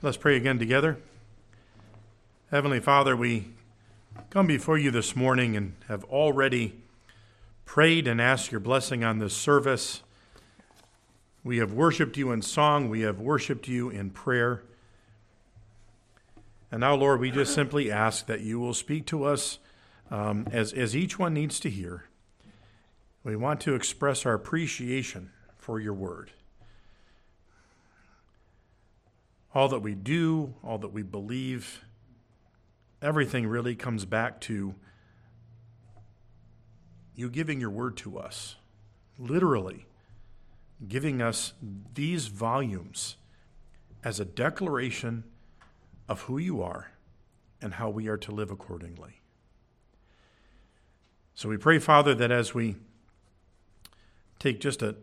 Let's pray again together. Heavenly Father, we come before you this morning and have already prayed and asked your blessing on this service. We have worshiped you in song, we have worshiped you in prayer. And now, Lord, we just simply ask that you will speak to us um, as, as each one needs to hear. We want to express our appreciation for your word. All that we do, all that we believe, everything really comes back to you giving your word to us, literally giving us these volumes as a declaration of who you are and how we are to live accordingly. So we pray, Father, that as we take just a,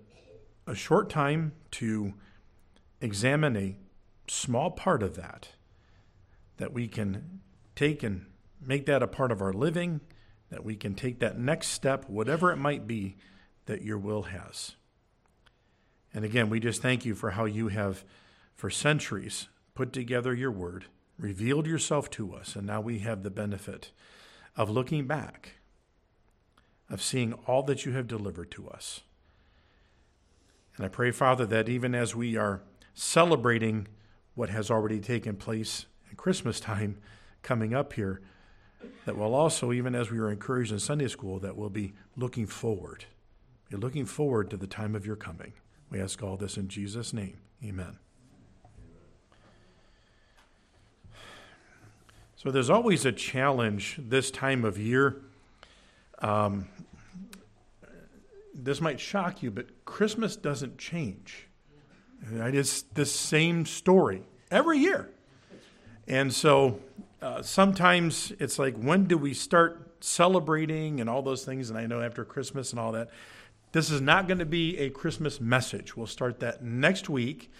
a short time to examine a small part of that that we can take and make that a part of our living, that we can take that next step, whatever it might be that your will has. And again, we just thank you for how you have, for centuries, put together your word, revealed yourself to us, and now we have the benefit of looking back, of seeing all that you have delivered to us. And I pray, Father, that even as we are celebrating what has already taken place at Christmas time coming up here, that will also, even as we were encouraged in Sunday school, that we'll be looking forward. Be looking forward to the time of your coming. We ask all this in Jesus' name. Amen. So there's always a challenge this time of year. Um, this might shock you, but Christmas doesn't change. It's the same story every year. And so uh, sometimes it's like, when do we start celebrating and all those things? And I know after Christmas and all that, this is not going to be a Christmas message. We'll start that next week.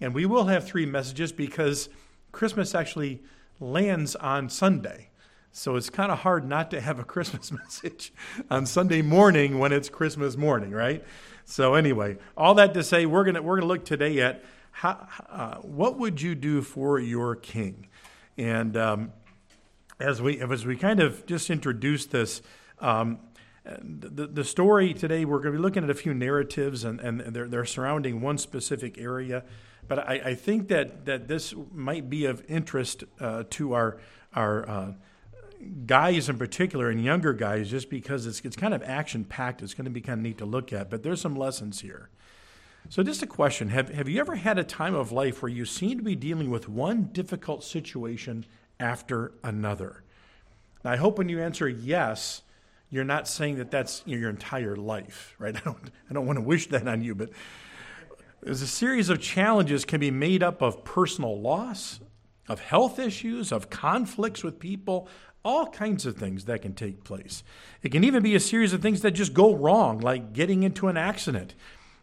And we will have three messages because Christmas actually lands on Sunday. So it's kind of hard not to have a Christmas message on Sunday morning when it's Christmas morning, right? So anyway, all that to say, we're gonna we're gonna look today at how, uh, what would you do for your king, and um, as we as we kind of just introduce this. Um, the, the story today, we're going to be looking at a few narratives, and, and they're, they're surrounding one specific area. But I, I think that, that this might be of interest uh, to our, our uh, guys in particular and younger guys just because it's, it's kind of action packed. It's going to be kind of neat to look at, but there's some lessons here. So, just a question have, have you ever had a time of life where you seem to be dealing with one difficult situation after another? Now, I hope when you answer yes, you're not saying that that's your entire life, right? I don't, I don't want to wish that on you, but there's a series of challenges can be made up of personal loss, of health issues, of conflicts with people, all kinds of things that can take place. It can even be a series of things that just go wrong, like getting into an accident,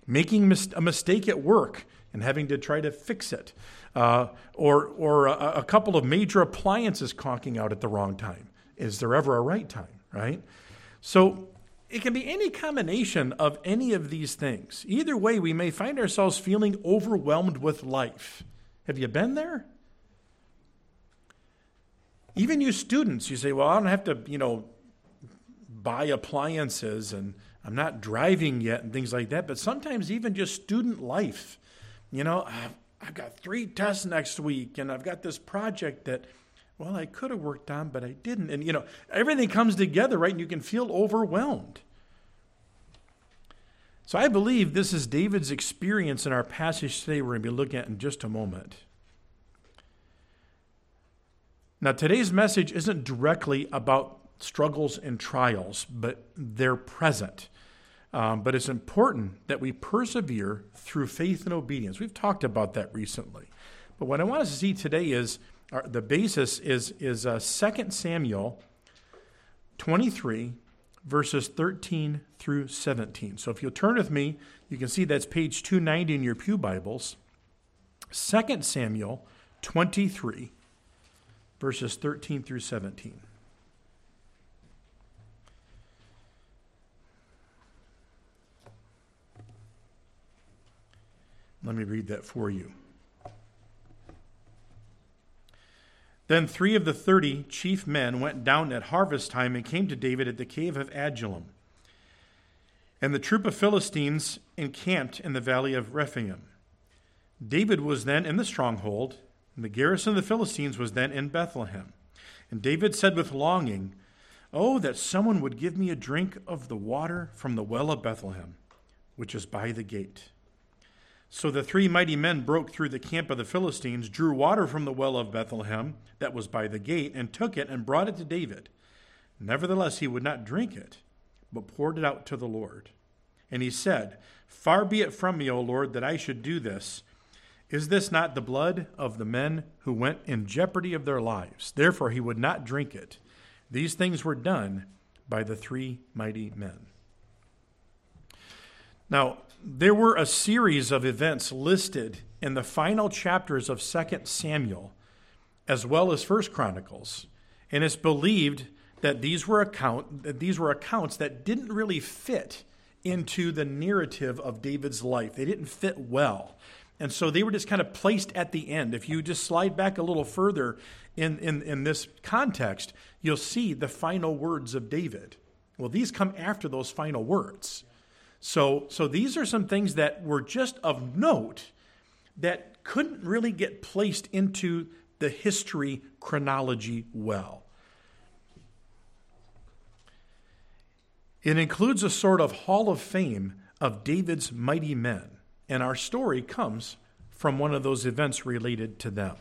making a mistake at work and having to try to fix it, uh, or, or a, a couple of major appliances conking out at the wrong time. Is there ever a right time, right? So it can be any combination of any of these things. Either way, we may find ourselves feeling overwhelmed with life. Have you been there? Even you students, you say, well, I don't have to, you know, buy appliances and I'm not driving yet and things like that. But sometimes even just student life, you know, I've, I've got three tests next week and I've got this project that, well, I could have worked on, but I didn't. And, you know, everything comes together, right? And you can feel overwhelmed. So I believe this is David's experience in our passage today we're going to be looking at in just a moment. Now, today's message isn't directly about struggles and trials, but they're present. Um, but it's important that we persevere through faith and obedience. We've talked about that recently. But what I want us to see today is our, the basis is, is uh, 2 Samuel 23, verses 13 through 17. So if you'll turn with me, you can see that's page 290 in your Pew Bibles. 2 Samuel 23 verses 13 through 17. Let me read that for you. Then three of the thirty chief men went down at harvest time and came to David at the cave of Adullam. And the troop of Philistines encamped in the valley of Rephaim. David was then in the stronghold, and the garrison of the Philistines was then in Bethlehem. And David said with longing, Oh, that someone would give me a drink of the water from the well of Bethlehem, which is by the gate. So the three mighty men broke through the camp of the Philistines, drew water from the well of Bethlehem that was by the gate, and took it and brought it to David. Nevertheless, he would not drink it, but poured it out to the Lord. And he said, Far be it from me, O Lord, that I should do this. Is this not the blood of the men who went in jeopardy of their lives? Therefore, he would not drink it. These things were done by the three mighty men. Now, there were a series of events listed in the final chapters of 2 Samuel as well as 1 Chronicles, and it's believed that these were account that these were accounts that didn't really fit into the narrative of David's life. They didn't fit well. And so they were just kind of placed at the end. If you just slide back a little further in, in, in this context, you'll see the final words of David. Well, these come after those final words. So, so these are some things that were just of note that couldn't really get placed into the history chronology well. It includes a sort of hall of fame of David's mighty men, and our story comes from one of those events related to them.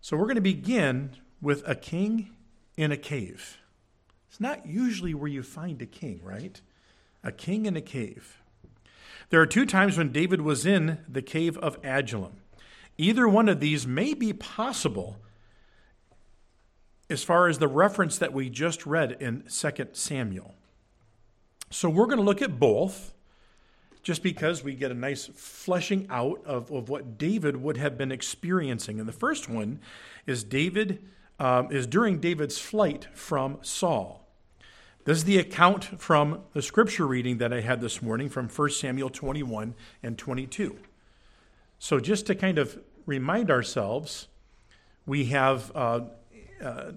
So we're going to begin with a king in a cave. It's not usually where you find a king, right? a king in a cave. There are two times when David was in the cave of Adullam. Either one of these may be possible as far as the reference that we just read in 2 Samuel. So we're going to look at both just because we get a nice fleshing out of, of what David would have been experiencing. And the first one is David um, is during David's flight from Saul. This is the account from the scripture reading that I had this morning from 1 Samuel 21 and 22. So, just to kind of remind ourselves, we have uh, uh,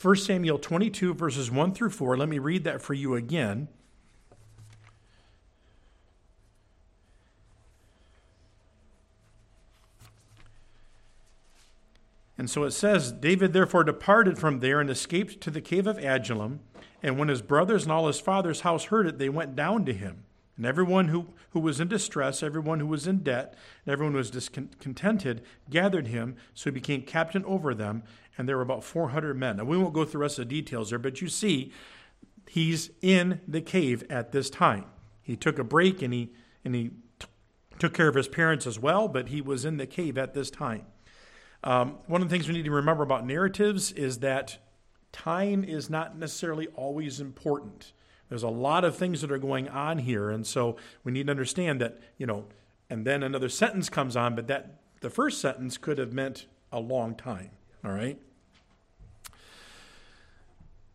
1 Samuel 22, verses 1 through 4. Let me read that for you again. And so it says David therefore departed from there and escaped to the cave of Adullam. And when his brothers and all his father's house heard it, they went down to him. And everyone who, who was in distress, everyone who was in debt, and everyone who was discontented gathered him, so he became captain over them, and there were about 400 men. Now, we won't go through the rest of the details there, but you see, he's in the cave at this time. He took a break and he, and he t- took care of his parents as well, but he was in the cave at this time. Um, one of the things we need to remember about narratives is that time is not necessarily always important. There's a lot of things that are going on here, and so we need to understand that, you know, and then another sentence comes on, but that the first sentence could have meant a long time. All right?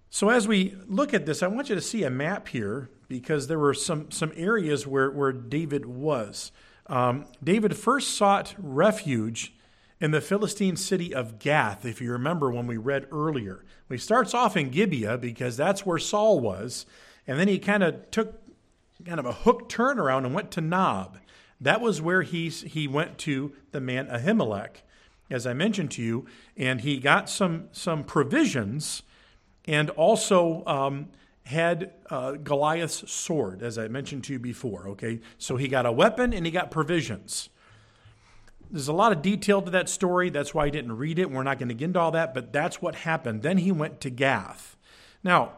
So as we look at this, I want you to see a map here because there were some, some areas where, where David was. Um, David first sought refuge in the Philistine city of Gath, if you remember when we read earlier. He starts off in Gibeah because that's where Saul was, and then he kind of took kind of a hook turnaround and went to Nob. That was where he, he went to the man Ahimelech, as I mentioned to you, and he got some, some provisions and also um, had uh, Goliath's sword, as I mentioned to you before. Okay, so he got a weapon and he got provisions. There's a lot of detail to that story. That's why I didn't read it. We're not going to get into all that, but that's what happened. Then he went to Gath. Now,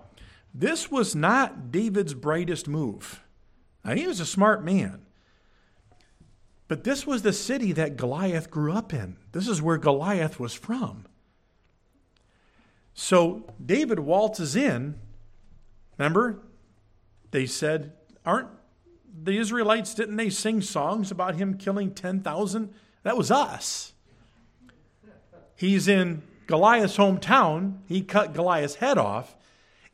this was not David's brightest move. Now, he was a smart man. But this was the city that Goliath grew up in. This is where Goliath was from. So David waltzes in. Remember? They said, Aren't the Israelites, didn't they sing songs about him killing 10,000? That was us. He's in Goliath's hometown. He cut Goliath's head off,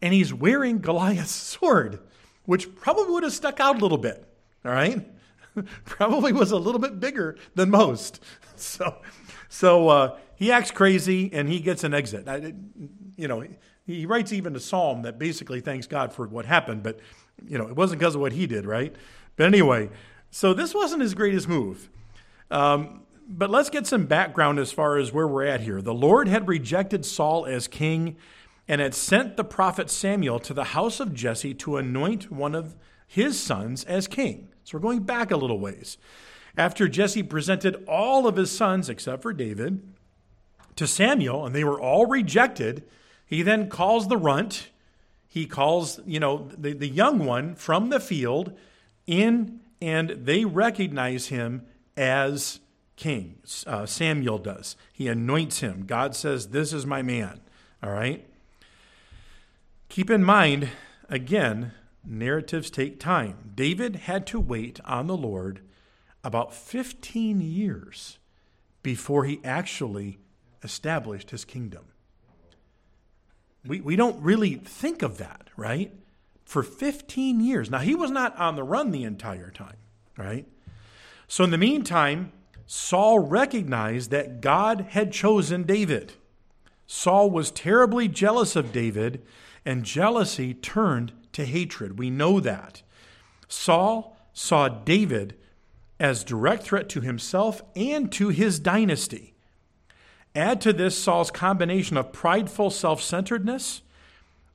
and he's wearing Goliath's sword, which probably would have stuck out a little bit. All right? probably was a little bit bigger than most. So, so uh, he acts crazy and he gets an exit. I, you know, he writes even a psalm that basically thanks God for what happened, but you know, it wasn't because of what he did, right? But anyway, so this wasn't his greatest move. Um, but let's get some background as far as where we're at here. The Lord had rejected Saul as king and had sent the prophet Samuel to the house of Jesse to anoint one of his sons as king. So we're going back a little ways. After Jesse presented all of his sons, except for David, to Samuel, and they were all rejected, he then calls the runt. He calls, you know, the, the young one from the field in, and they recognize him as king. Uh, Samuel does. He anoints him. God says, This is my man. All right? Keep in mind, again, narratives take time. David had to wait on the Lord about 15 years before he actually established his kingdom. We, we don't really think of that, right? For 15 years. Now, he was not on the run the entire time, right? So, in the meantime, Saul recognized that God had chosen David. Saul was terribly jealous of David, and jealousy turned to hatred. We know that. Saul saw David as direct threat to himself and to his dynasty. Add to this Saul's combination of prideful self centeredness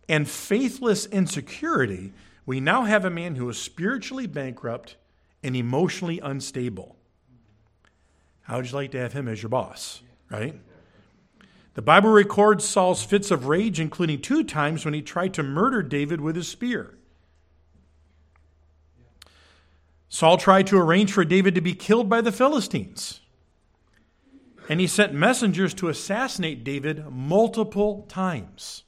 and faithless insecurity, we now have a man who is spiritually bankrupt and emotionally unstable. How would you like to have him as your boss, right? The Bible records Saul's fits of rage, including two times when he tried to murder David with his spear. Saul tried to arrange for David to be killed by the Philistines. And he sent messengers to assassinate David multiple times.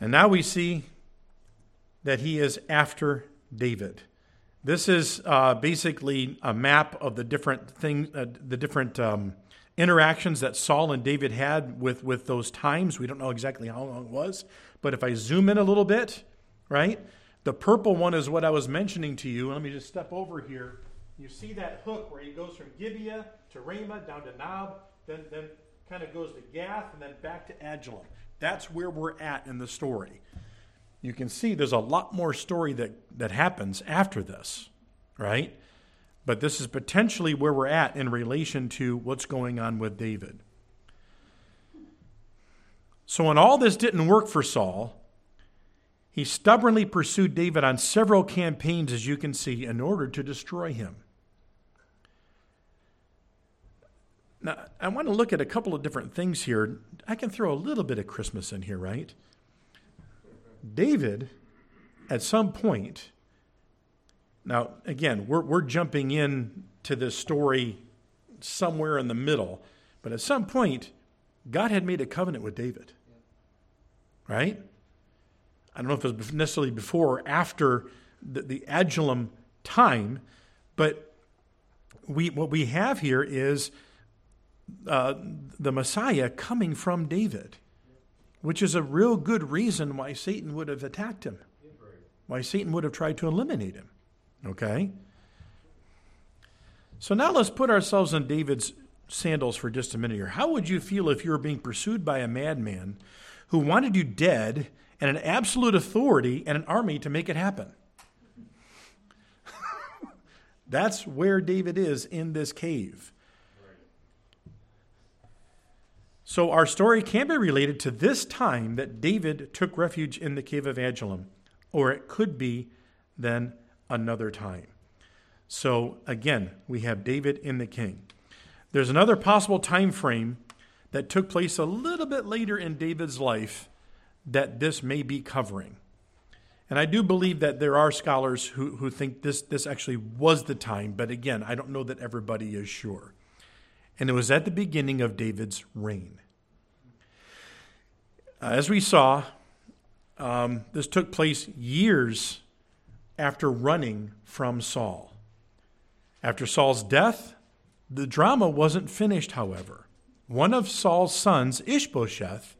And now we see that he is after David. This is uh, basically a map of the different things, uh, the different um, interactions that Saul and David had with, with those times. We don't know exactly how long it was, but if I zoom in a little bit, right? The purple one is what I was mentioning to you. Let me just step over here. You see that hook where he goes from Gibeah to Ramah down to Nob, then, then kind of goes to Gath, and then back to Adullam. That's where we're at in the story you can see there's a lot more story that, that happens after this, right? But this is potentially where we're at in relation to what's going on with David. So, when all this didn't work for Saul, he stubbornly pursued David on several campaigns, as you can see, in order to destroy him. Now, I want to look at a couple of different things here. I can throw a little bit of Christmas in here, right? David, at some point, now again, we're, we're jumping in to this story somewhere in the middle, but at some point, God had made a covenant with David. Right? I don't know if it was necessarily before or after the, the Adullam time, but we, what we have here is uh, the Messiah coming from David which is a real good reason why Satan would have attacked him, why Satan would have tried to eliminate him. Okay? So now let's put ourselves in David's sandals for just a minute here. How would you feel if you were being pursued by a madman who wanted you dead and an absolute authority and an army to make it happen? That's where David is in this cave. So our story can be related to this time that David took refuge in the cave of Adullam, or it could be then another time. So again, we have David in the king. There's another possible time frame that took place a little bit later in David's life that this may be covering. And I do believe that there are scholars who, who think this, this actually was the time, but again, I don't know that everybody is sure. And it was at the beginning of David's reign. Uh, as we saw, um, this took place years after running from Saul. After Saul's death, the drama wasn't finished, however. One of Saul's sons, Ishbosheth,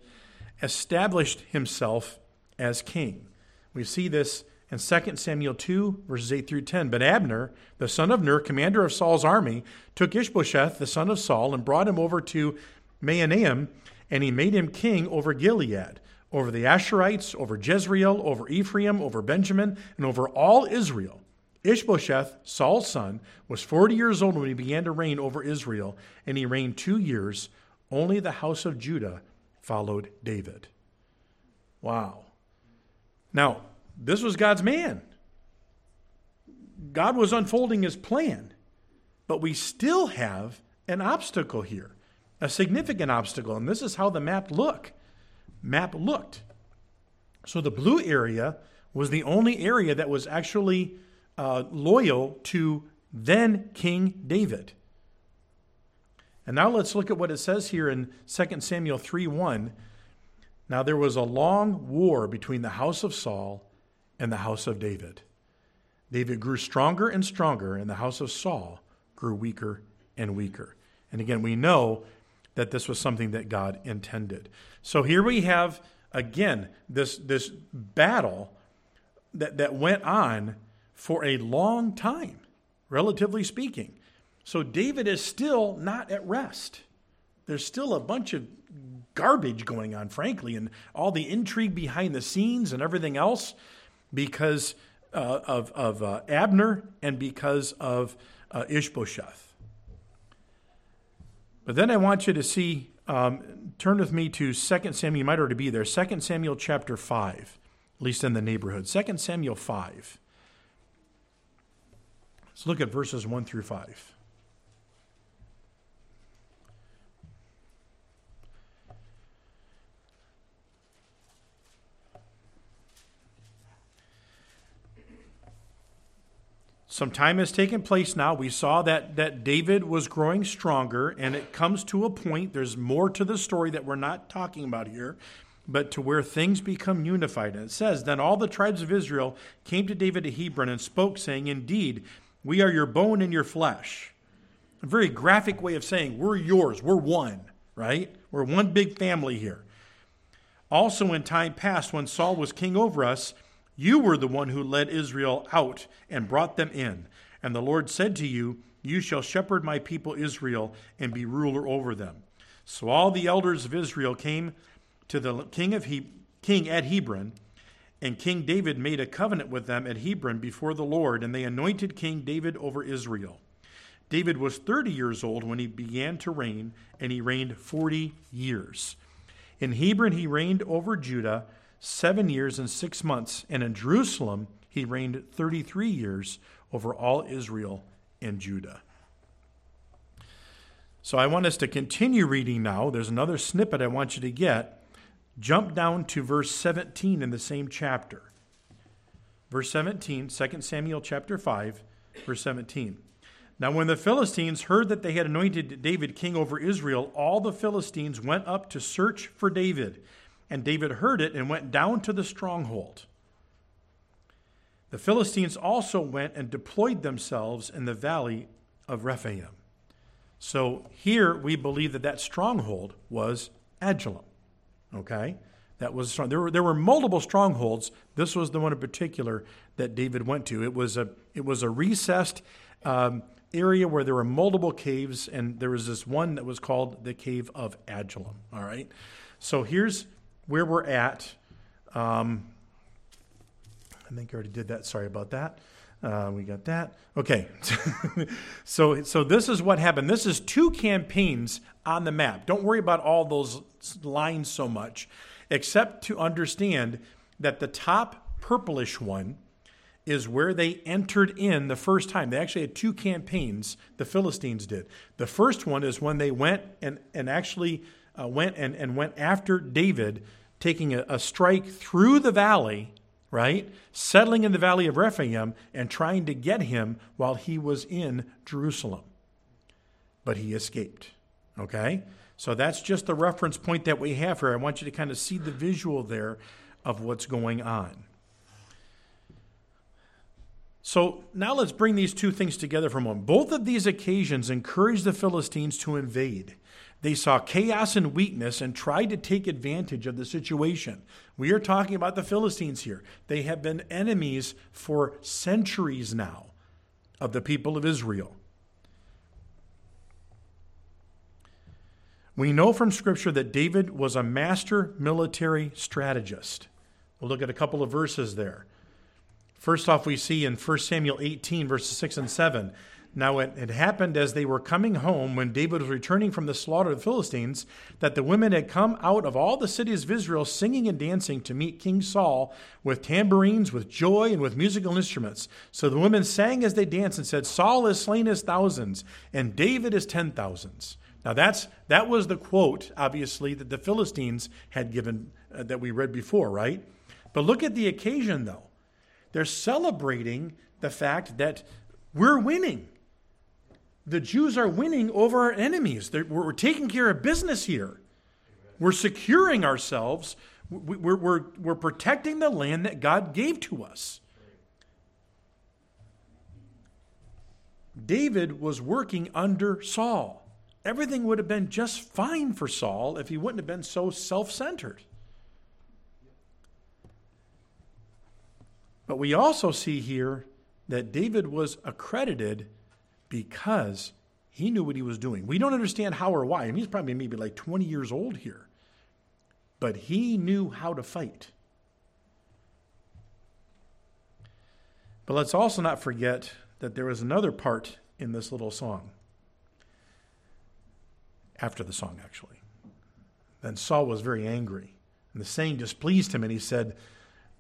established himself as king. We see this in 2 Samuel 2, verses 8 through 10. But Abner, the son of Ner, commander of Saul's army, took Ishbosheth, the son of Saul, and brought him over to Mahanaim, and he made him king over Gilead, over the Asherites, over Jezreel, over Ephraim, over Benjamin, and over all Israel. Ishbosheth, Saul's son, was 40 years old when he began to reign over Israel, and he reigned two years. Only the house of Judah followed David. Wow. Now, this was God's man. God was unfolding his plan. But we still have an obstacle here, a significant obstacle. And this is how the map look. Map looked. So the blue area was the only area that was actually uh, loyal to then King David. And now let's look at what it says here in 2 Samuel 3 1. Now there was a long war between the house of Saul and the house of David. David grew stronger and stronger, and the house of Saul grew weaker and weaker. And again, we know that this was something that God intended. So here we have again this, this battle that, that went on for a long time, relatively speaking. So David is still not at rest. There's still a bunch of garbage going on, frankly, and all the intrigue behind the scenes and everything else because uh, of, of uh, Abner and because of uh, Ishbosheth. But then I want you to see, um, turn with me to 2 Samuel, you might already be there, 2 Samuel chapter 5, at least in the neighborhood. 2 Samuel 5. Let's look at verses 1 through 5. Some time has taken place now. We saw that, that David was growing stronger, and it comes to a point, there's more to the story that we're not talking about here, but to where things become unified. And it says, Then all the tribes of Israel came to David at Hebron and spoke, saying, Indeed, we are your bone and your flesh. A very graphic way of saying, We're yours, we're one, right? We're one big family here. Also, in time past, when Saul was king over us, you were the one who led Israel out and brought them in. And the Lord said to you, You shall shepherd my people Israel and be ruler over them. So all the elders of Israel came to the king of he- king at Hebron, and King David made a covenant with them at Hebron before the Lord, and they anointed King David over Israel. David was 30 years old when he began to reign, and he reigned 40 years. In Hebron, he reigned over Judah seven years and six months, and in Jerusalem he reigned 33 years over all Israel and Judah. So I want us to continue reading now. There's another snippet I want you to get. Jump down to verse 17 in the same chapter. Verse 17, 2 Samuel chapter 5, verse 17. Now, when the Philistines heard that they had anointed David king over Israel, all the Philistines went up to search for David. And David heard it and went down to the stronghold. The Philistines also went and deployed themselves in the valley of Rephaim. So here we believe that that stronghold was Adullam. Okay? That was. There were, there were multiple strongholds. This was the one in particular that David went to. It was a, it was a recessed um, area where there were multiple caves, and there was this one that was called the Cave of Adullam. All right? So here's where we're at. Um, I think I already did that. Sorry about that. Uh, we got that. Okay. so, so this is what happened. This is two campaigns on the map. Don't worry about all those lines so much, except to understand that the top purplish one is where they entered in the first time. They actually had two campaigns, the Philistines did. The first one is when they went and, and actually uh, went and, and went after David, taking a, a strike through the valley, right? Settling in the valley of Rephaim and trying to get him while he was in Jerusalem. But he escaped, okay? So that's just the reference point that we have here. I want you to kind of see the visual there of what's going on. So now let's bring these two things together for a moment. Both of these occasions encouraged the Philistines to invade. They saw chaos and weakness and tried to take advantage of the situation. We are talking about the Philistines here. They have been enemies for centuries now of the people of Israel. We know from Scripture that David was a master military strategist. We'll look at a couple of verses there. First off, we see in 1 Samuel 18, verses 6 and 7. Now it happened as they were coming home when David was returning from the slaughter of the Philistines that the women had come out of all the cities of Israel singing and dancing to meet King Saul with tambourines, with joy, and with musical instruments. So the women sang as they danced and said, Saul has slain his thousands, and David his ten thousands. Now that's that was the quote, obviously, that the Philistines had given uh, that we read before, right? But look at the occasion, though. They're celebrating the fact that we're winning. The Jews are winning over our enemies. They're, we're taking care of business here. We're securing ourselves. We're, we're, we're protecting the land that God gave to us. David was working under Saul. Everything would have been just fine for Saul if he wouldn't have been so self centered. But we also see here that David was accredited because he knew what he was doing. We don't understand how or why. I mean, he's probably maybe like 20 years old here. But he knew how to fight. But let's also not forget that there was another part in this little song. After the song, actually. Then Saul was very angry. And the saying displeased him, and he said,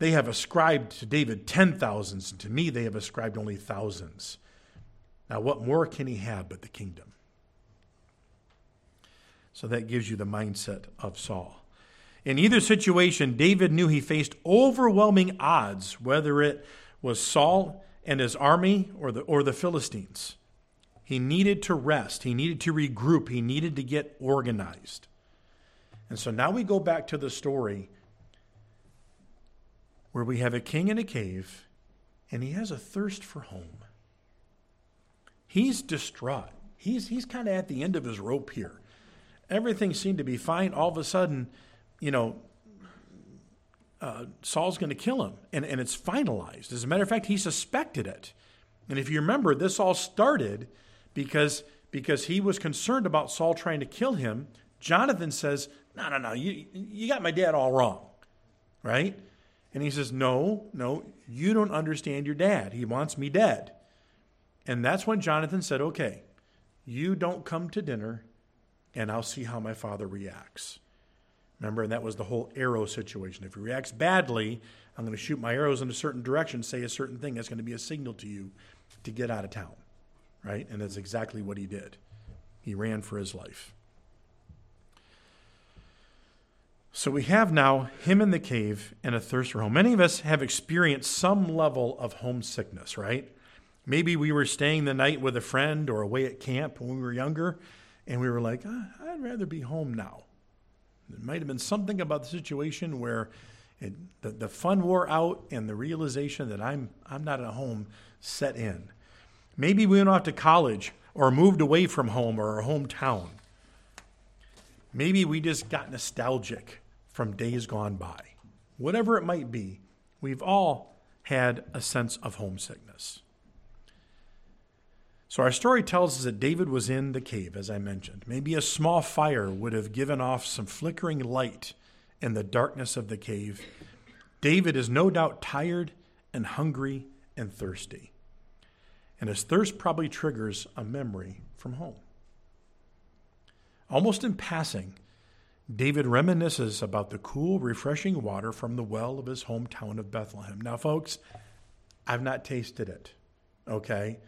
they have ascribed to David ten thousands, and to me they have ascribed only thousands. Now, what more can he have but the kingdom? So that gives you the mindset of Saul. In either situation, David knew he faced overwhelming odds, whether it was Saul and his army or the, or the Philistines. He needed to rest, he needed to regroup, he needed to get organized. And so now we go back to the story where we have a king in a cave and he has a thirst for home. He's distraught. He's, he's kind of at the end of his rope here. Everything seemed to be fine. All of a sudden, you know, uh, Saul's going to kill him, and, and it's finalized. As a matter of fact, he suspected it. And if you remember, this all started because, because he was concerned about Saul trying to kill him. Jonathan says, No, no, no, you, you got my dad all wrong, right? And he says, No, no, you don't understand your dad. He wants me dead. And that's when Jonathan said, Okay, you don't come to dinner, and I'll see how my father reacts. Remember, and that was the whole arrow situation. If he reacts badly, I'm going to shoot my arrows in a certain direction, say a certain thing. That's going to be a signal to you to get out of town. Right? And that's exactly what he did. He ran for his life. So we have now him in the cave and a thirst for home. Many of us have experienced some level of homesickness, right? Maybe we were staying the night with a friend or away at camp when we were younger, and we were like, oh, I'd rather be home now. There might have been something about the situation where it, the, the fun wore out and the realization that I'm, I'm not at home set in. Maybe we went off to college or moved away from home or our hometown. Maybe we just got nostalgic from days gone by. Whatever it might be, we've all had a sense of homesickness. So, our story tells us that David was in the cave, as I mentioned. Maybe a small fire would have given off some flickering light in the darkness of the cave. David is no doubt tired and hungry and thirsty. And his thirst probably triggers a memory from home. Almost in passing, David reminisces about the cool, refreshing water from the well of his hometown of Bethlehem. Now, folks, I've not tasted it, okay?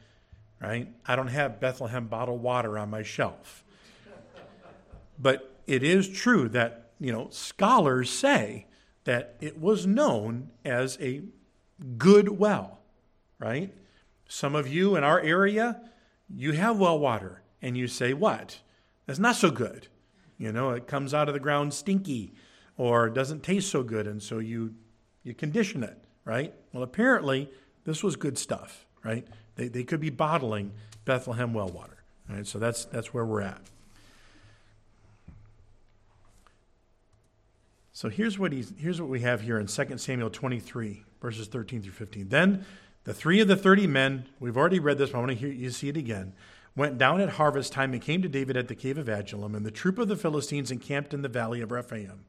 Right? I don't have Bethlehem bottled water on my shelf. But it is true that, you know, scholars say that it was known as a good well, right? Some of you in our area, you have well water, and you say, what? That's not so good. You know, it comes out of the ground stinky or doesn't taste so good, and so you you condition it, right? Well, apparently this was good stuff. right? They, they could be bottling Bethlehem well water. Right? So that's, that's where we're at. So here's what, he's, here's what we have here in 2 Samuel 23, verses 13 through 15. Then the three of the 30 men, we've already read this, but I want to hear you see it again, went down at harvest time and came to David at the cave of Adullam, and the troop of the Philistines encamped in the valley of Rephaim.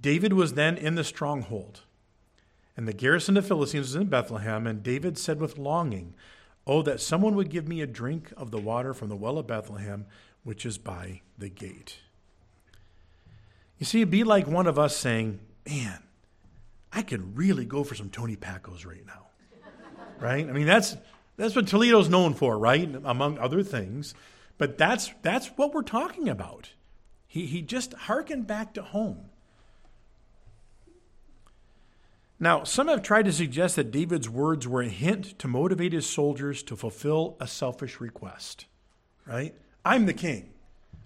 David was then in the stronghold, and the garrison of Philistines was in Bethlehem, and David said with longing, Oh, that someone would give me a drink of the water from the well of Bethlehem, which is by the gate. You see, it'd be like one of us saying, Man, I could really go for some Tony Packo's right now. right? I mean, that's, that's what Toledo's known for, right? Among other things. But that's, that's what we're talking about. He, he just hearkened back to home. Now, some have tried to suggest that David's words were a hint to motivate his soldiers to fulfill a selfish request, right? I'm the king,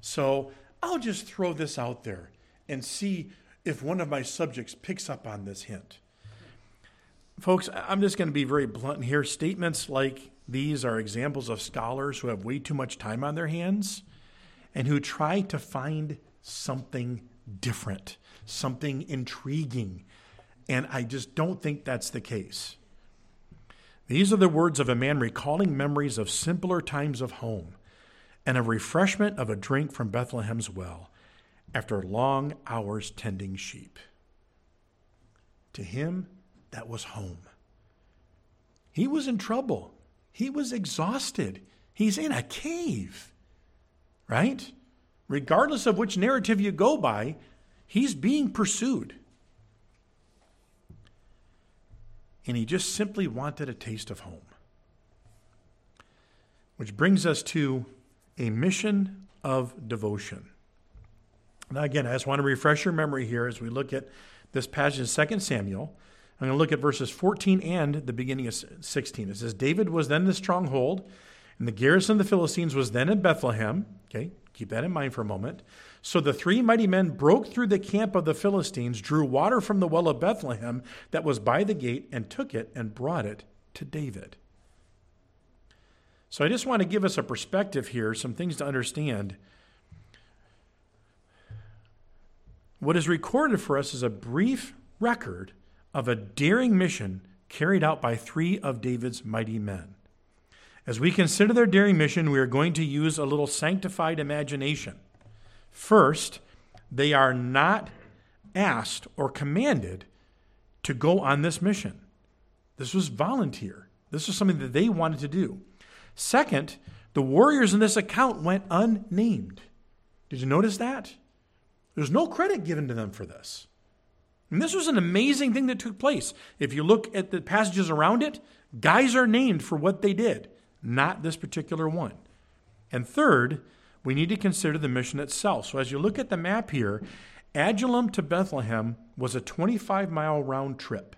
so I'll just throw this out there and see if one of my subjects picks up on this hint. Folks, I'm just going to be very blunt here. Statements like these are examples of scholars who have way too much time on their hands and who try to find something different, something intriguing, and I just don't think that's the case. These are the words of a man recalling memories of simpler times of home and a refreshment of a drink from Bethlehem's well after long hours tending sheep. To him, that was home. He was in trouble. He was exhausted. He's in a cave, right? Regardless of which narrative you go by, he's being pursued. And he just simply wanted a taste of home. Which brings us to a mission of devotion. Now, again, I just want to refresh your memory here as we look at this passage in 2 Samuel. I'm going to look at verses 14 and the beginning of 16. It says, David was then in the stronghold, and the garrison of the Philistines was then in Bethlehem. Okay, keep that in mind for a moment. So the three mighty men broke through the camp of the Philistines, drew water from the well of Bethlehem that was by the gate, and took it and brought it to David. So I just want to give us a perspective here, some things to understand. What is recorded for us is a brief record of a daring mission carried out by three of David's mighty men. As we consider their daring mission, we are going to use a little sanctified imagination. First, they are not asked or commanded to go on this mission. This was volunteer. This was something that they wanted to do. Second, the warriors in this account went unnamed. Did you notice that? There's no credit given to them for this. And this was an amazing thing that took place. If you look at the passages around it, guys are named for what they did, not this particular one. And third, we need to consider the mission itself. So as you look at the map here, Adullam to Bethlehem was a 25 mile round trip.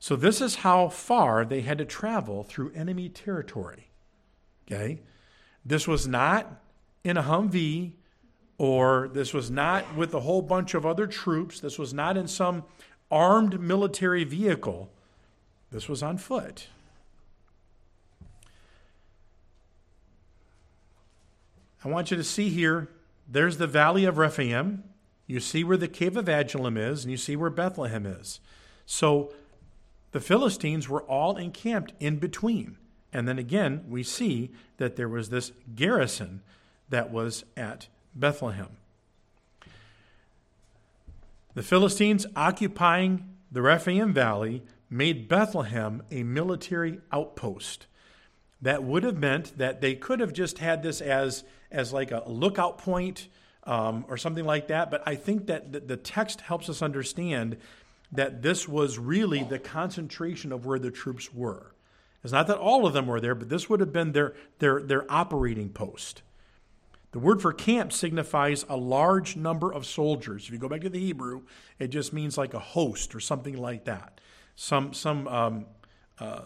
So this is how far they had to travel through enemy territory. Okay? This was not in a Humvee or this was not with a whole bunch of other troops. This was not in some armed military vehicle. This was on foot. I want you to see here, there's the valley of Rephaim. You see where the cave of Adullam is, and you see where Bethlehem is. So the Philistines were all encamped in between. And then again, we see that there was this garrison that was at Bethlehem. The Philistines occupying the Rephaim Valley made Bethlehem a military outpost. That would have meant that they could have just had this as as like a lookout point um, or something like that. But I think that the text helps us understand that this was really the concentration of where the troops were. It's not that all of them were there, but this would have been their, their, their operating post. The word for camp signifies a large number of soldiers. If you go back to the Hebrew, it just means like a host or something like that. Some, some um, uh,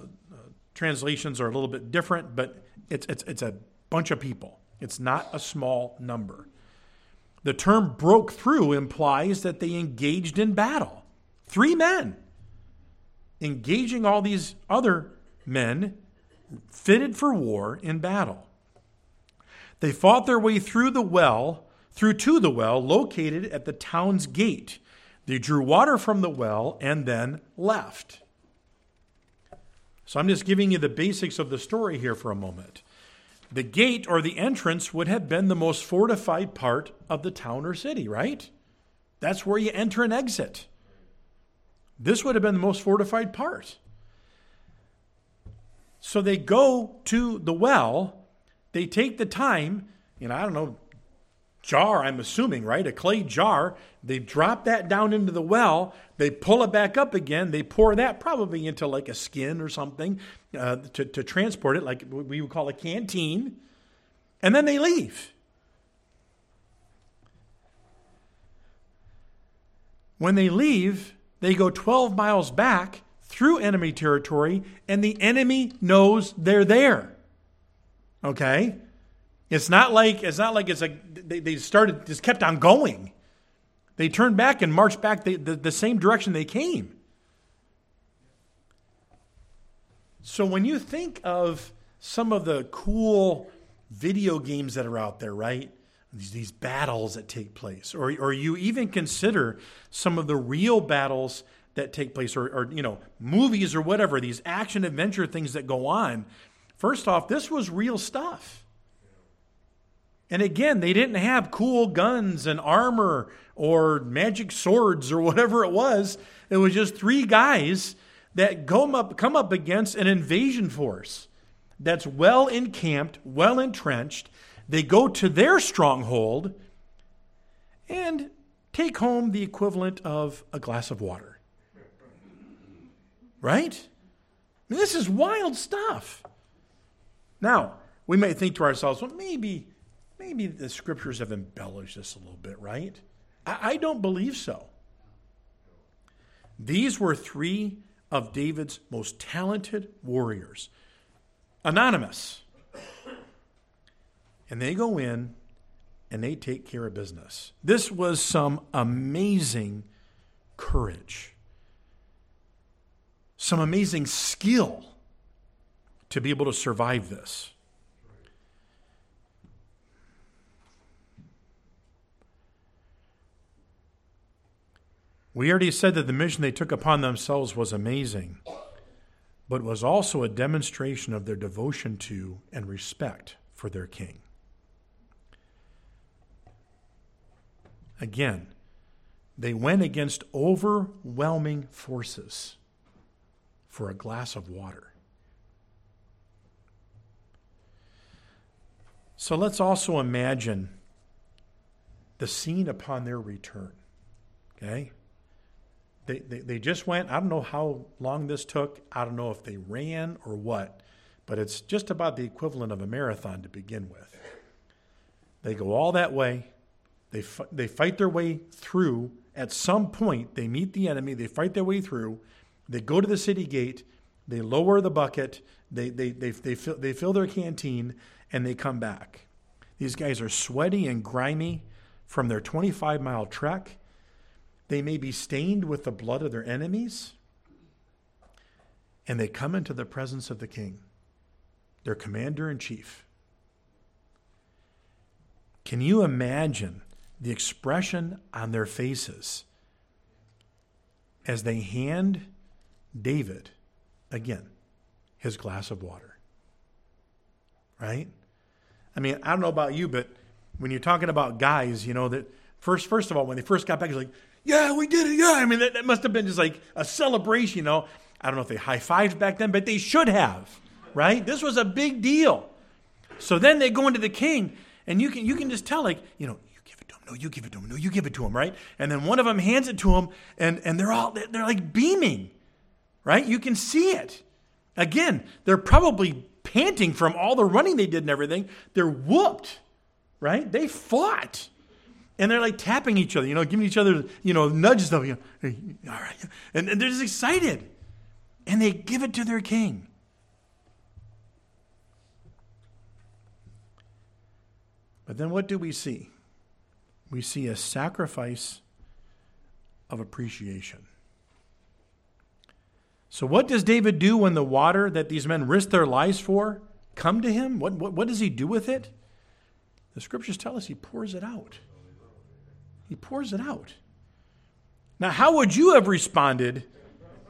translations are a little bit different, but it's, it's, it's a bunch of people. It's not a small number. The term broke through implies that they engaged in battle. Three men engaging all these other men fitted for war in battle. They fought their way through the well, through to the well located at the town's gate. They drew water from the well and then left. So I'm just giving you the basics of the story here for a moment. The gate or the entrance would have been the most fortified part of the town or city, right? That's where you enter and exit. This would have been the most fortified part. So they go to the well, they take the time, you know, I don't know, jar, I'm assuming, right? A clay jar. They drop that down into the well. They pull it back up again. They pour that probably into like a skin or something uh, to, to transport it, like we would call a canteen. And then they leave. When they leave, they go 12 miles back through enemy territory, and the enemy knows they're there. Okay? It's not like it's not like it's like they, they started just kept on going. They turned back and marched back the, the, the same direction they came. So when you think of some of the cool video games that are out there, right? These, these battles that take place, or, or you even consider some of the real battles that take place, or, or you know, movies or whatever, these action adventure things that go on. First off, this was real stuff. And again, they didn't have cool guns and armor or magic swords or whatever it was. It was just three guys that come up, come up against an invasion force that's well encamped, well entrenched. They go to their stronghold and take home the equivalent of a glass of water. Right? this is wild stuff. Now, we may think to ourselves, well, maybe maybe the scriptures have embellished this a little bit, right? I, I don't believe so. These were three of David's most talented warriors, anonymous. And they go in and they take care of business. This was some amazing courage, some amazing skill to be able to survive this. We already said that the mission they took upon themselves was amazing, but was also a demonstration of their devotion to and respect for their king. Again, they went against overwhelming forces for a glass of water. So let's also imagine the scene upon their return. Okay? They, they, they just went, I don't know how long this took. I don't know if they ran or what, but it's just about the equivalent of a marathon to begin with. They go all that way. They, they fight their way through. At some point, they meet the enemy. They fight their way through. They go to the city gate. They lower the bucket. They, they, they, they, fill, they fill their canteen and they come back. These guys are sweaty and grimy from their 25 mile trek. They may be stained with the blood of their enemies, and they come into the presence of the king, their commander in chief. Can you imagine the expression on their faces as they hand David, again, his glass of water? Right? I mean, I don't know about you, but when you're talking about guys, you know, that first, first of all, when they first got back, he's like, yeah, we did it. Yeah. I mean, that, that must have been just like a celebration, you know. I don't know if they high fived back then, but they should have, right? This was a big deal. So then they go into the king, and you can you can just tell, like, you know, you give it to him, no, you give it to him, no, you give it to him, right? And then one of them hands it to him, and and they're all they're like beaming, right? You can see it. Again, they're probably panting from all the running they did and everything. They're whooped, right? They fought and they're like tapping each other, you know, giving each other, you know, nudges them. You all right, and, and they're just excited, and they give it to their king. But then what do we see? We see a sacrifice of appreciation. So, what does David do when the water that these men risk their lives for come to him? What, what, what does he do with it? The scriptures tell us he pours it out. He pours it out. Now, how would you have responded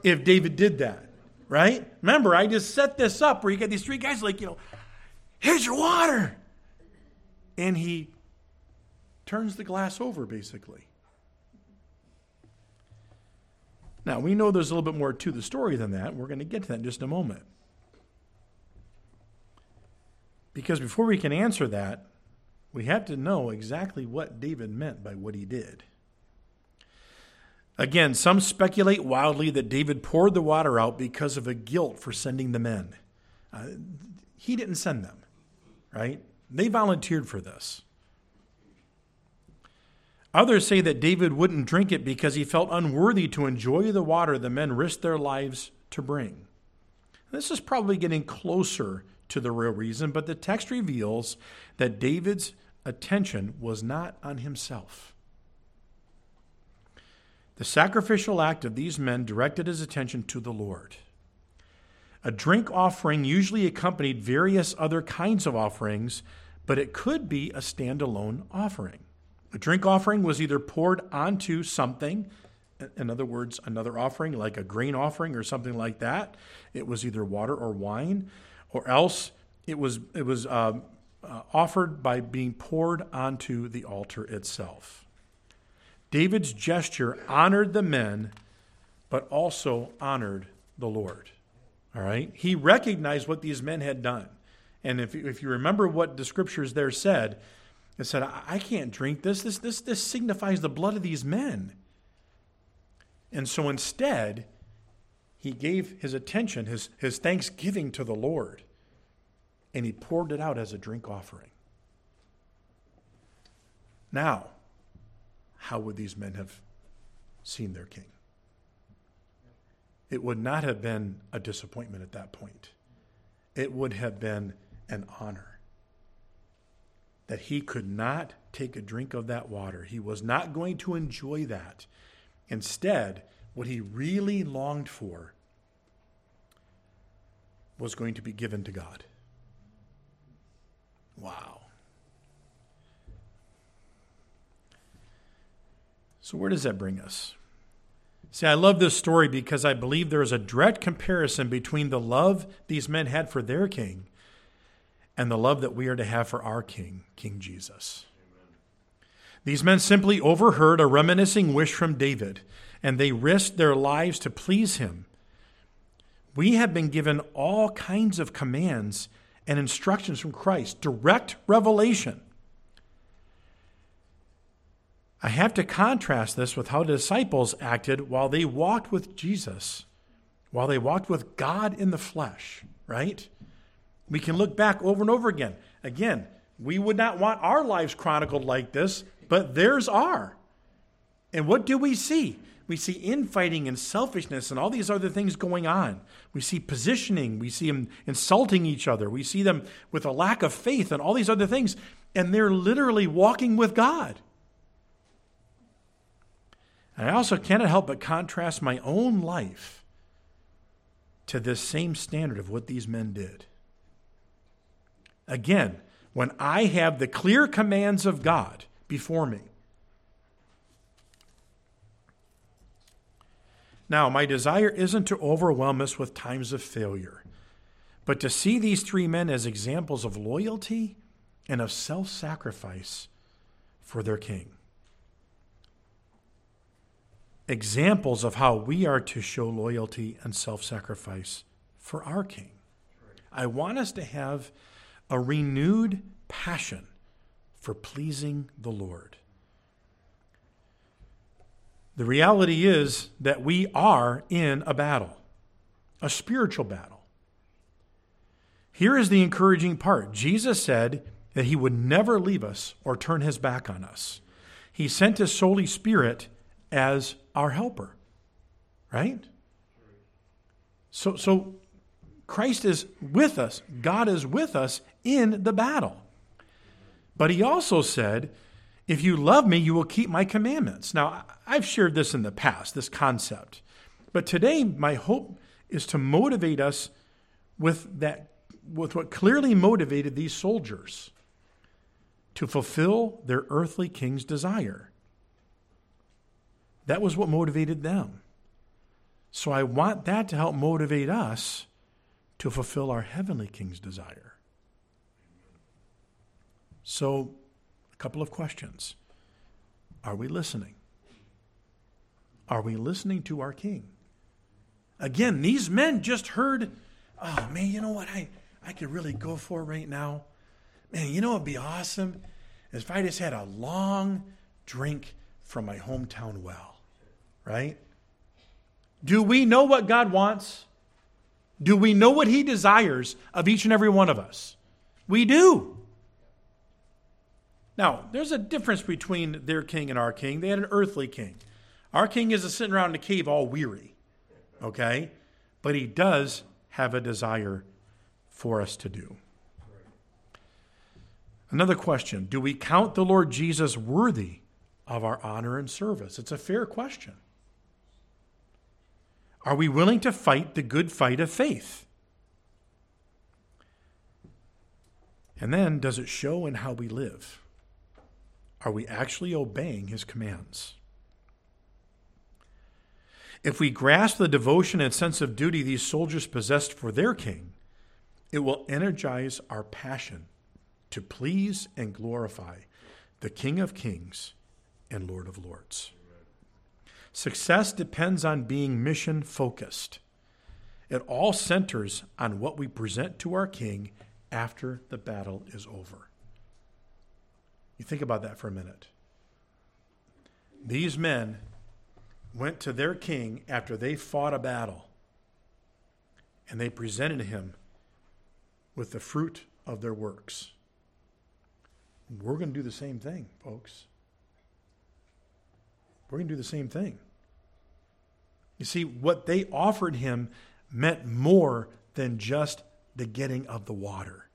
if David did that? Right? Remember, I just set this up where you get these three guys like, you know, here's your water. And he turns the glass over, basically. Now, we know there's a little bit more to the story than that. We're going to get to that in just a moment. Because before we can answer that, we have to know exactly what David meant by what he did. Again, some speculate wildly that David poured the water out because of a guilt for sending the men. Uh, he didn't send them, right? They volunteered for this. Others say that David wouldn't drink it because he felt unworthy to enjoy the water the men risked their lives to bring. This is probably getting closer to the real reason, but the text reveals that David's attention was not on himself. The sacrificial act of these men directed his attention to the Lord. A drink offering usually accompanied various other kinds of offerings, but it could be a standalone offering. A drink offering was either poured onto something, in other words, another offering, like a grain offering or something like that. It was either water or wine, or else it was, it was uh, uh, offered by being poured onto the altar itself. David's gesture honored the men, but also honored the Lord. All right? He recognized what these men had done. And if, if you remember what the scriptures there said, it said, I can't drink this. This, this. this signifies the blood of these men. And so instead, he gave his attention, his, his thanksgiving to the Lord, and he poured it out as a drink offering. Now, how would these men have seen their king? It would not have been a disappointment at that point. It would have been an honor that he could not take a drink of that water. He was not going to enjoy that. Instead, what he really longed for was going to be given to God. Wow. So, where does that bring us? See, I love this story because I believe there is a direct comparison between the love these men had for their king and the love that we are to have for our King, King Jesus. These men simply overheard a reminiscing wish from David, and they risked their lives to please him. We have been given all kinds of commands and instructions from Christ, direct revelation. I have to contrast this with how the disciples acted while they walked with Jesus, while they walked with God in the flesh, right? We can look back over and over again. Again, we would not want our lives chronicled like this, but theirs are. And what do we see? We see infighting and selfishness and all these other things going on. We see positioning. We see them insulting each other. We see them with a lack of faith and all these other things. And they're literally walking with God. And I also cannot help but contrast my own life to this same standard of what these men did. Again, when I have the clear commands of God before me. Now, my desire isn't to overwhelm us with times of failure, but to see these three men as examples of loyalty and of self sacrifice for their king. Examples of how we are to show loyalty and self sacrifice for our king. I want us to have a renewed passion for pleasing the Lord. The reality is that we are in a battle, a spiritual battle. Here is the encouraging part Jesus said that he would never leave us or turn his back on us. He sent his Holy Spirit as our helper, right? So, so Christ is with us, God is with us in the battle. But he also said, If you love me, you will keep my commandments. Now, I've shared this in the past, this concept. But today, my hope is to motivate us with that with what clearly motivated these soldiers to fulfill their earthly king's desire. That was what motivated them. So I want that to help motivate us to fulfill our heavenly king's desire. So, couple of questions. Are we listening? Are we listening to our king? Again, these men just heard, oh man, you know what I, I could really go for right now? Man, you know what would be awesome? If I just had a long drink from my hometown well, right? Do we know what God wants? Do we know what He desires of each and every one of us? We do. Now, there's a difference between their king and our king. They had an earthly king. Our king isn't sitting around in a cave all weary, okay? But he does have a desire for us to do. Another question Do we count the Lord Jesus worthy of our honor and service? It's a fair question. Are we willing to fight the good fight of faith? And then, does it show in how we live? Are we actually obeying his commands? If we grasp the devotion and sense of duty these soldiers possessed for their king, it will energize our passion to please and glorify the King of Kings and Lord of Lords. Success depends on being mission focused. It all centers on what we present to our King after the battle is over. You think about that for a minute. These men went to their king after they fought a battle and they presented him with the fruit of their works. We're going to do the same thing, folks. We're going to do the same thing. You see, what they offered him meant more than just the getting of the water.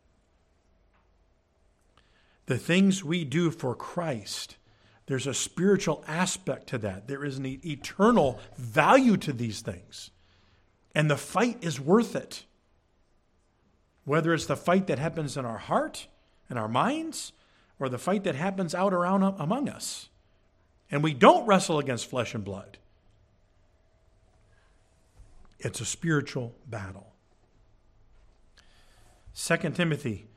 The things we do for Christ, there's a spiritual aspect to that. There is an eternal value to these things. And the fight is worth it. Whether it's the fight that happens in our heart and our minds, or the fight that happens out around among us. And we don't wrestle against flesh and blood. It's a spiritual battle. 2 Timothy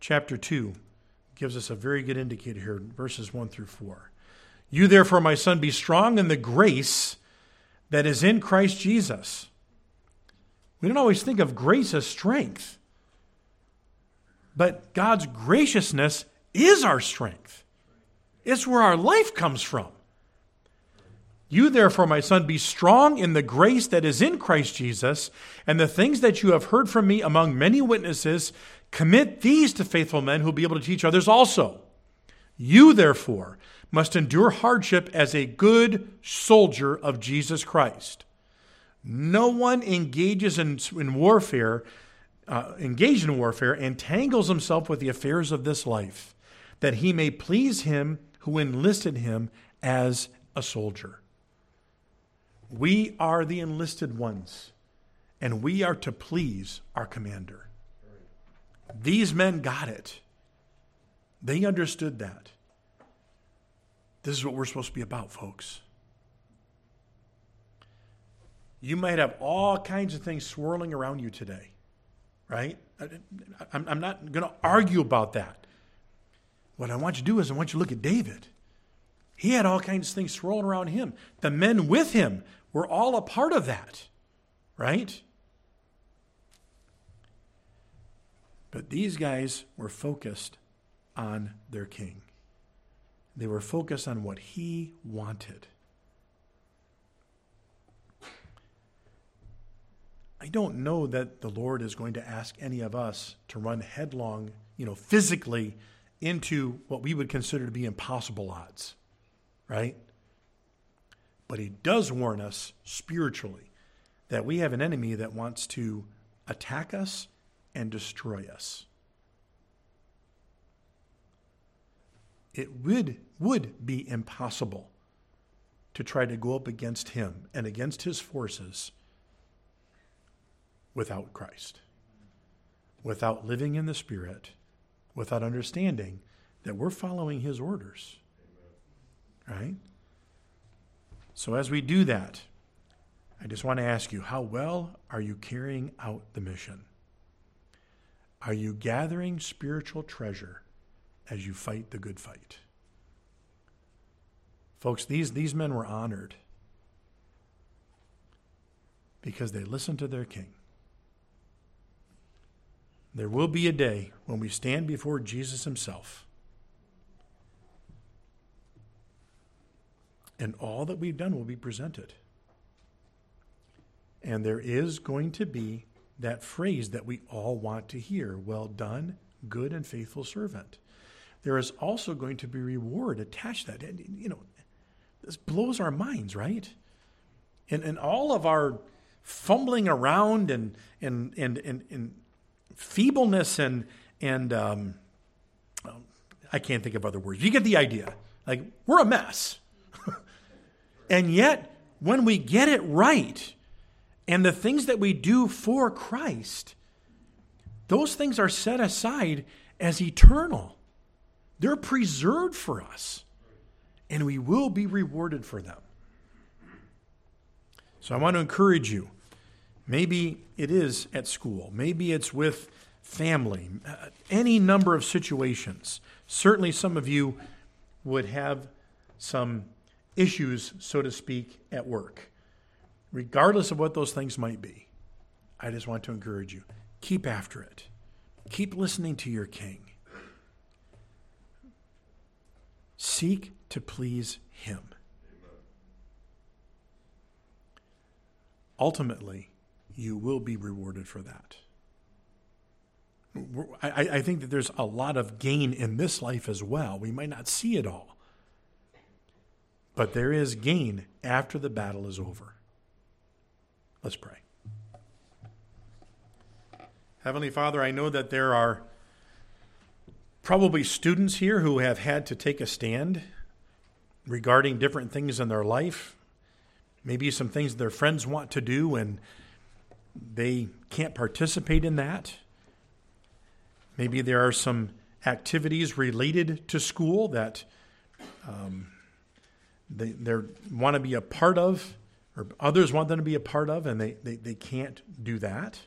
chapter 2 gives us a very good indicator here, verses 1 through 4. You, therefore, my son, be strong in the grace that is in Christ Jesus. We don't always think of grace as strength, but God's graciousness is our strength. It's where our life comes from. You, therefore, my son, be strong in the grace that is in Christ Jesus, and the things that you have heard from me among many witnesses, Commit these to faithful men who will be able to teach others also. You, therefore, must endure hardship as a good soldier of Jesus Christ. No one engages in, in warfare, uh, engaged in warfare, entangles himself with the affairs of this life, that he may please him who enlisted him as a soldier. We are the enlisted ones, and we are to please our commander. These men got it. They understood that. This is what we're supposed to be about, folks. You might have all kinds of things swirling around you today, right? I'm not going to argue about that. What I want you to do is I want you to look at David. He had all kinds of things swirling around him. The men with him were all a part of that, right? But these guys were focused on their king. They were focused on what he wanted. I don't know that the Lord is going to ask any of us to run headlong, you know, physically into what we would consider to be impossible odds, right? But he does warn us spiritually that we have an enemy that wants to attack us and destroy us. It would, would be impossible to try to go up against him and against his forces without Christ, without living in the Spirit, without understanding that we're following His orders. Right? So, as we do that, I just want to ask you how well are you carrying out the mission? Are you gathering spiritual treasure as you fight the good fight? Folks, these, these men were honored because they listened to their king. There will be a day when we stand before Jesus himself. And all that we've done will be presented. And there is going to be that phrase that we all want to hear well done, good and faithful servant. There is also going to be reward attached to that. And, you know, this blows our minds, right? And, and all of our fumbling around and, and, and, and, and feebleness and, and um, I can't think of other words. You get the idea. Like, we're a mess. and yet, when we get it right, and the things that we do for Christ, those things are set aside as eternal. They're preserved for us, and we will be rewarded for them. So I want to encourage you. Maybe it is at school, maybe it's with family, uh, any number of situations. Certainly, some of you would have some issues, so to speak, at work regardless of what those things might be, I just want to encourage you keep after it. Keep listening to your king. Seek to please him. Ultimately, you will be rewarded for that. I, I, think that there's a lot of gain in this life as well. We might not see it all, but there is gain after the battle is over. Let's pray. Heavenly Father, I know that there are probably students here who have had to take a stand regarding different things in their life, maybe some things their friends want to do and they can't participate in that. Maybe there are some activities related to school that um, they want to be a part of or others want them to be a part of, and they, they, they can't do that.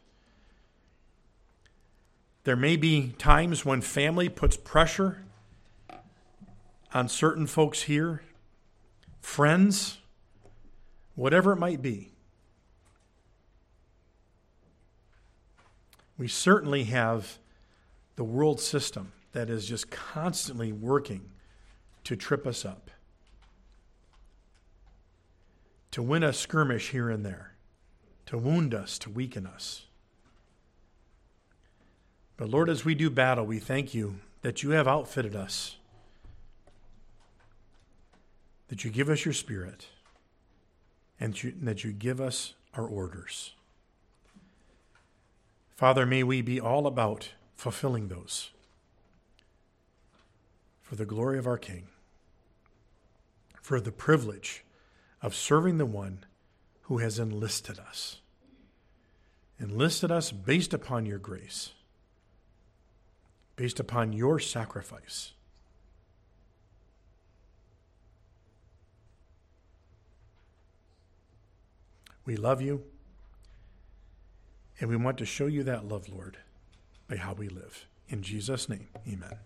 There may be times when family puts pressure on certain folks here, friends, whatever it might be. We certainly have the world system that is just constantly working to trip us up to win a skirmish here and there, to wound us, to weaken us. But Lord, as we do battle, we thank you that you have outfitted us, that you give us your spirit, and that you give us our orders. Father, may we be all about fulfilling those for the glory of our King, for the privilege of serving the one who has enlisted us. Enlisted us based upon your grace, based upon your sacrifice. We love you, and we want to show you that love, Lord, by how we live. In Jesus' name, amen.